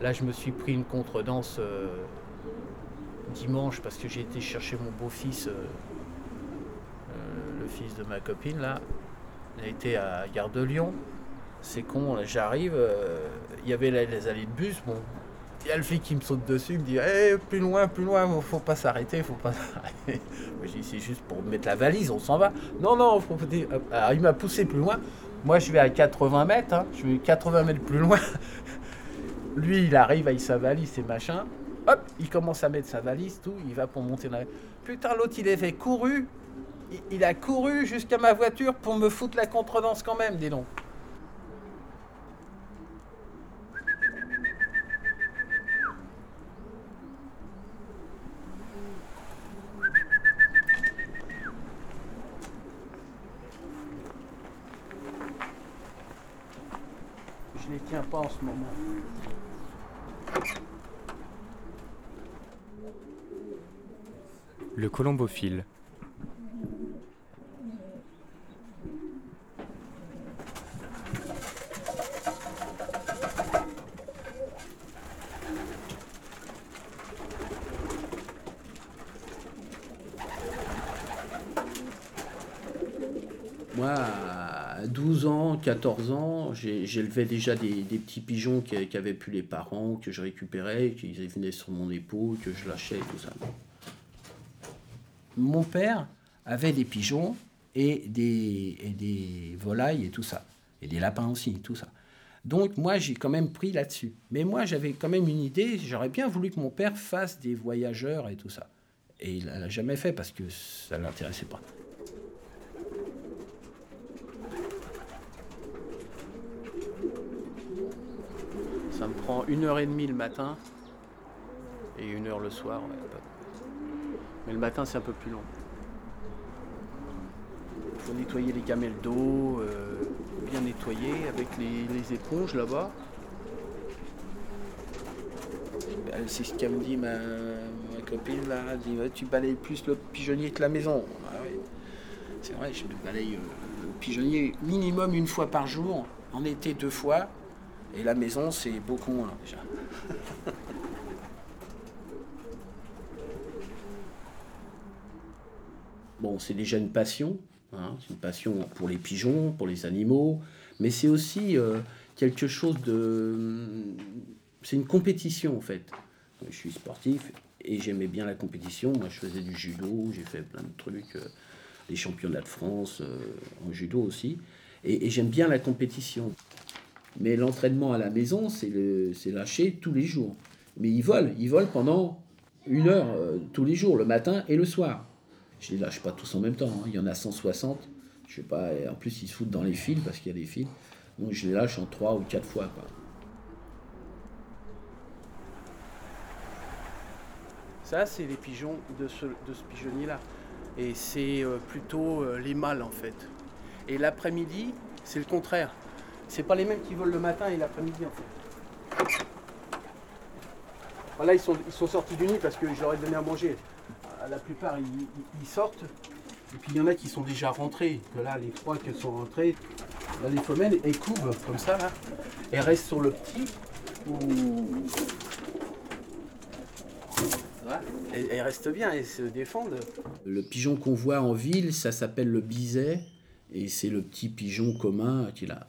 Là, je me suis pris une contredanse euh, dimanche parce que j'ai été chercher mon beau-fils, euh, euh, le fils de ma copine, là. Il a été à Gare de Lyon. C'est con, j'arrive. Il y avait les allées de bus. Bon, il y a le flic qui me saute dessus, me dit Eh, plus loin, plus loin, faut pas s'arrêter, faut pas s'arrêter. Je dis C'est juste pour mettre la valise, on s'en va. Non, non, il m'a poussé plus loin. Moi, je vais à 80 mètres, hein. je vais 80 mètres plus loin. Lui, il arrive avec sa valise et machin. Hop, il commence à mettre sa valise, tout. Il va pour monter dans la... Putain, l'autre, il avait couru. Il, a couru jusqu'à ma voiture pour me foutre la contredanse quand même, dis donc. Je les tiens pas en ce moment. Le colombophile. À 12 ans, 14 ans, j'élevais déjà des, petits pigeons qui, avaient plus les parents, que je récupérais, qui venaient sur mon épaule, que je lâchais, tout ça. Mon père avait des pigeons et des, et des volailles et tout ça. Et des lapins aussi, tout ça. Donc moi, j'ai quand même pris là-dessus. Mais moi, j'avais quand même une idée, j'aurais bien voulu que mon père fasse des voyageurs et tout ça. Et il l'a jamais fait parce que ça ne l'intéressait pas. Ça me prend une heure et demie le matin et une heure le soir. Mais le matin, c'est un peu plus long. Il faut nettoyer les gamelles d'eau, euh, bien nettoyer avec les, éponges là-bas. Ben, C'est ce qu'a me dit ma, copine là. Tu balayes plus le pigeonnier que la maison. Ah ouais. C'est vrai, je balaye euh, le pigeonnier minimum une fois par jour, en été deux fois, et la maison c'est beaucoup moins déjà. Bon, c'est déjà une passion, hein, c'est une passion pour les pigeons, pour les animaux, mais c'est aussi euh, quelque chose de. C'est une compétition en fait. Je suis sportif et j'aimais bien la compétition. Moi, je faisais du judo, j'ai fait plein de trucs, euh, les championnats de France euh, en judo aussi. Et, et j'aime bien la compétition. Mais l'entraînement à la maison, c'est lâché tous les jours. Mais ils volent, ils volent pendant une heure euh, tous les jours, le matin et le soir. Je les lâche pas tous en même temps. hein. Il y en a 160. Je sais pas. en plus, ils se foutent dans les fils parce qu'il y a des fils. Donc je les lâche en trois ou quatre fois. Ça, c'est les pigeons de ce, de ce pigeonnier-là. Et c'est euh, plutôt euh, les mâles en fait. Et l'après-midi, c'est le contraire. C'est pas les mêmes qui volent le matin et l'après-midi en fait. Voilà, ils sont, sortis du nid parce que je leur ai donné à manger. Euh, La plupart, ils, sortent. Et puis il y en a qui sont déjà rentrés. Là, les trois qui sont rentrés, là, les femelles, elles couvent comme ça, là. Elles restent sur le petit. Ou... Elles restent bien, elles se défendent. Le pigeon qu'on voit en ville, ça s'appelle le biset. Et c'est le petit pigeon commun qu'il a.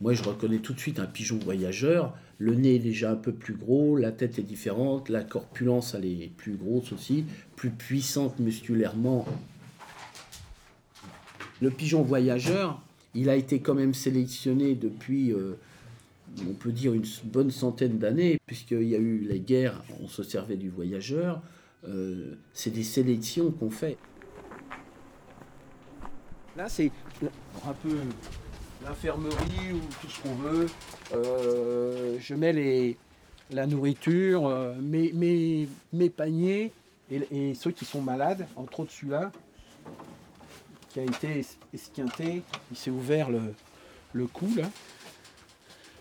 Moi, je reconnais tout de suite un pigeon voyageur. Le nez est déjà un peu plus gros, la tête est différente, la corpulence, elle est plus grosse aussi, plus puissante musculairement. Le pigeon voyageur, il a été quand même sélectionné depuis, euh, on peut dire, une bonne centaine d'années, puisqu'il y a eu les guerres, on se servait du voyageur. Euh, c'est des sélections qu'on fait. Là, c'est un peu l'infirmerie ou tout ce qu'on veut. Euh, je mets les, la nourriture, euh, mes, mes, paniers et, ceux qui sont malades, entre autres celui-là, qui a été es- esquinté. Il s'est ouvert le, le cou, là.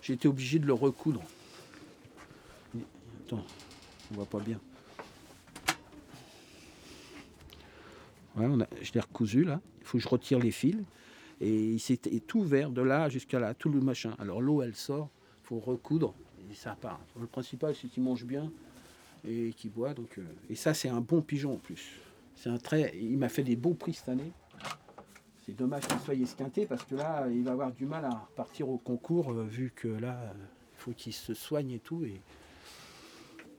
J'ai été obligé de le recoudre. Attends, on voit pas bien. Ouais, on a- je l'ai recousu là. Il faut que je retire les fils. Et il s'est est tout ouvert de là jusqu'à là, tout le machin. Alors l'eau, elle sort, faut recoudre. Et ça part. Le principal, c'est qu'il mange bien et qu'il boit. Donc, euh, et ça, c'est un bon pigeon en plus. C'est un très. Il m'a fait des beaux prix cette année. C'est dommage qu'il soit esquinté parce que là, il va avoir du mal à partir au concours euh, vu que là, il faut qu'il se soigne et tout. Et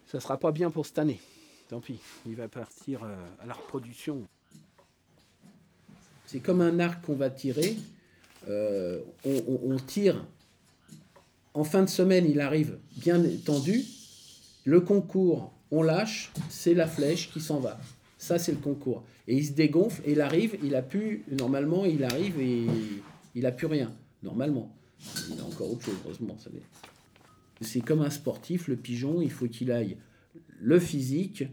ça sera pas bien pour cette année. Tant pis, il va partir euh, à la reproduction. C'est comme un arc qu'on va tirer. Euh, on, tire. En fin de semaine, il arrive bien tendu. Le concours, on lâche, c'est la flèche qui s'en va. Ça, c'est le concours. Et il se dégonfle et il arrive, il a pu, normalement, il arrive et il a plus rien. Normalement. Il a encore autre chose, heureusement. C'est comme un sportif, le pigeon, il faut qu'il aille le physique,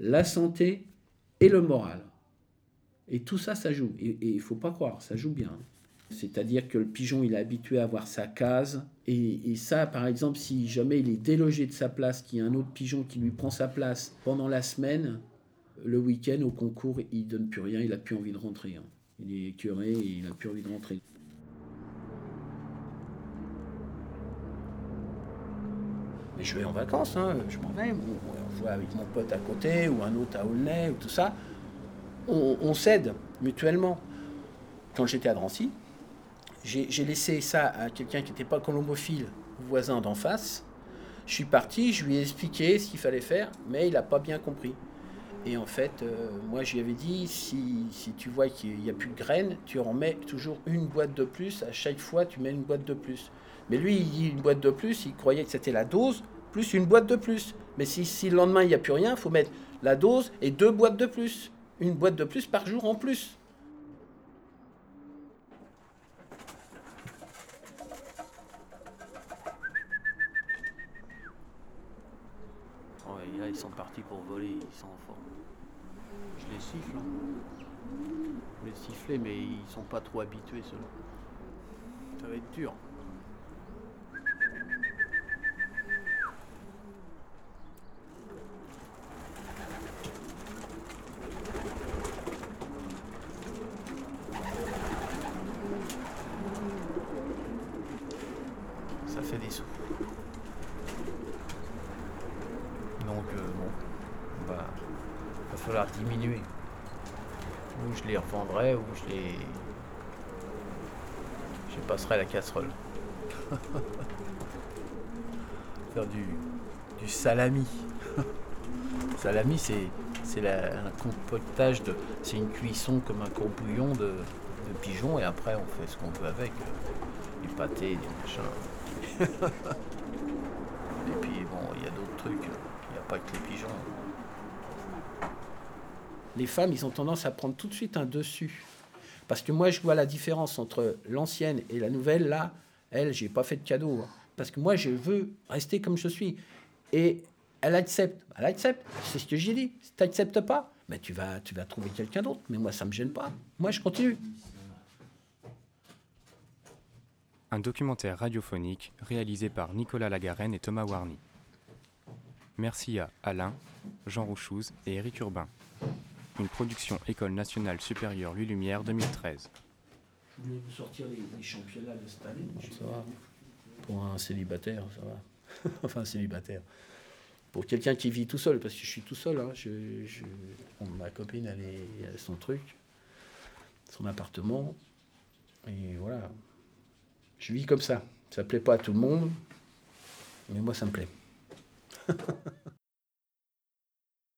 la santé et le moral. Et tout ça, ça joue. Et il faut pas croire, ça joue bien. C'est-à-dire que le pigeon, il est habitué à avoir sa case. Et, ça, par exemple, si jamais il est délogé de sa place, qu'il y a un autre pigeon qui lui prend sa place pendant la semaine, le week-end, au concours, il donne plus rien, il n'a plus envie de rentrer. Hein. Il est écœuré et il n'a plus envie de rentrer. Mais je vais en vacances, hein, je m'en vais, on, voit avec mon pote à côté, ou un autre à Aulnay, ou tout ça. On, on s'aide mutuellement. Quand j'étais à Drancy, j'ai laissé ça à quelqu'un qui n'était pas colombophile, voisin d'en face. Je suis parti, je lui ai expliqué ce qu'il fallait faire, mais il n'a pas bien compris. Et en fait, euh, moi, je lui avais dit, si, si tu vois qu'il n'y a plus de graines, tu en mets toujours une boîte de plus. À chaque fois, tu mets une boîte de plus. Mais lui, il dit une boîte de plus, il croyait que c'était la dose, plus une boîte de plus. Mais si, si le lendemain, il n'y a plus rien, il faut mettre la dose et deux boîtes de plus. Une boîte de plus par jour en plus. là, ils sont partis pour voler, ils sont en forme. Je les siffle. Hein. Je les siffler, mais ils sont pas trop habitués, ceux-là. Ça va être dur. Ça fait des sous. Donc, euh, bon, bah, diminuer. Ou je les revendrai, ou je les. Je passerai la casserole. Faire du, du salami. salami, c'est c'est un compotage de. C'est une cuisson comme un courbouillon de, de pigeon et après on fait ce qu'on veut avec. Des pâtés, des machins. et puis bon, il y a d'autres trucs pas que les pigeons. Les femmes, ils ont tendance à prendre tout de suite un dessus. Parce que moi, je vois la différence entre l'ancienne et la nouvelle. Là, elle, j'ai pas fait de cadeau. Hein. Parce que moi, je veux rester comme je suis. Et elle accepte. Elle accepte. C'est ce que j'ai dit. Si tu n'acceptes pas, ben, tu, vas, tu vas trouver quelqu'un d'autre. Mais moi, ça me gêne pas. Moi, je continue. Un documentaire radiophonique réalisé par Nicolas Lagarenne et Thomas Warny. Merci à Alain, Jean Rouchouz et Éric Urbain. Une production École nationale supérieure Louis Lumière 2013. Je voulais vous sortir les, championnats de cette année. Ça va. Pour un célibataire, ça va. enfin, célibataire. Pour quelqu'un qui vit tout seul, parce que je suis tout seul. Hein. ma copine, elle, est, a son truc, son appartement. Et voilà. Je vis comme ça. Ça plaît pas à tout le monde, mais moi, ça me plaît. Ha ha ha.